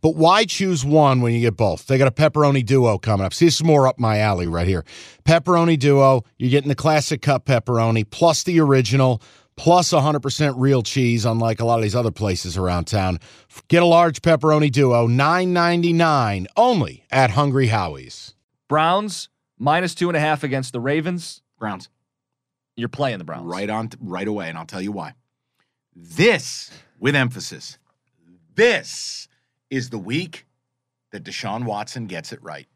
But why choose one when you get both? They got a pepperoni duo coming up. See, this is more up my alley right here. Pepperoni duo, you're getting the classic cup pepperoni plus the original plus 100% real cheese, unlike a lot of these other places around town. Get a large pepperoni duo, $9.99 only at Hungry Howie's. Browns minus two and a half against the Ravens. Browns. You're playing the Browns. Right on, right away, and I'll tell you why. This, with emphasis, this is the week that Deshaun Watson gets it right.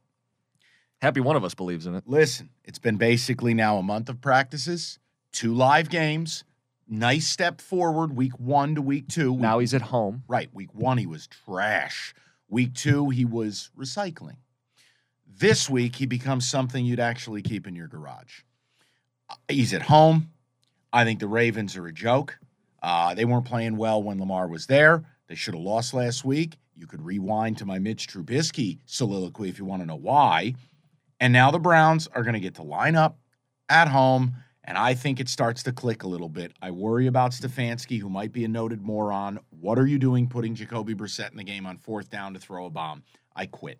Happy one of us believes in it. Listen, it's been basically now a month of practices, two live games, nice step forward week one to week two. Now he's at home. Right. Week one, he was trash. Week two, he was recycling. This week, he becomes something you'd actually keep in your garage. Uh, He's at home. I think the Ravens are a joke. Uh, they weren't playing well when Lamar was there. They should have lost last week. You could rewind to my Mitch Trubisky soliloquy if you want to know why. And now the Browns are going to get to line up at home, and I think it starts to click a little bit. I worry about Stefanski, who might be a noted moron. What are you doing putting Jacoby Brissett in the game on fourth down to throw a bomb? I quit.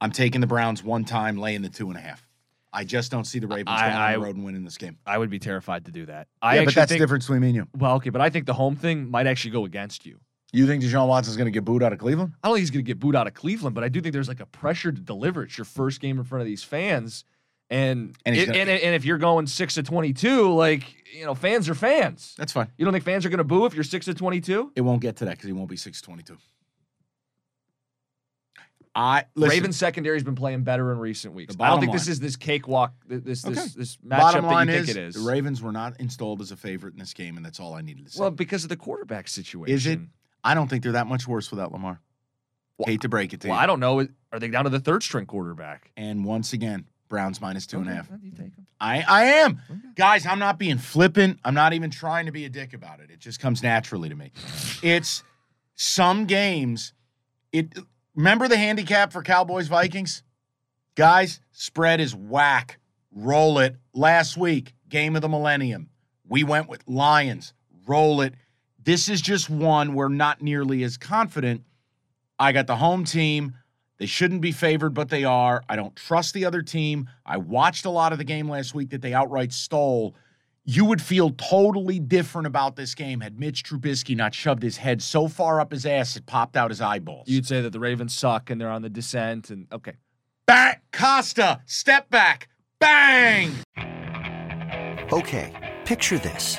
I'm taking the Browns one time, laying the two and a half. I just don't see the Ravens I- going on the road and winning this game. I would be terrified to do that. I yeah, but that's think, the difference between me and you. Well, okay, but I think the home thing might actually go against you. You think Deshaun Watson's going to get booed out of Cleveland? I don't think he's going to get booed out of Cleveland, but I do think there's like a pressure to deliver. It's your first game in front of these fans, and And it- gonna- and, and if you're going six to twenty-two, like you know, fans are fans. That's fine. You don't think fans are going to boo if you're six to twenty-two? It won't get to that because he won't be 622. I listen, Ravens secondary's been playing better in recent weeks. I don't think this is this cakewalk, this this Okay. this matchup Bottom that line you think is, it is. the Ravens were not installed as a favorite in this game, and that's all I needed to say. well, because of the quarterback situation. is it? I don't think they're that much worse without Lamar. Well, Hate to break it to Well, you. I don't know. Are they down to the third string quarterback? and once again, Browns minus two and a Okay, half. you take 'em. I, I am. Okay. Guys, I'm not being flippant. I'm not even trying to be a dick about it. It just comes naturally to me. It's some games. It remember the handicap for Cowboys Vikings? Guys, spread is whack. Roll it. Last week, game of the millennium. We went with Lions. Roll it. This is just one we're not nearly as confident. I got the home team. They shouldn't be favored, but they are. I don't trust the other team. I watched a lot of the game last week that they outright stole. You would feel totally different about this game had Mitch Trubisky not shoved his head so far up his ass it popped out his eyeballs. You'd say that the Ravens suck and they're on the descent. And okay, back, Costa, step back, bang. Okay, picture this.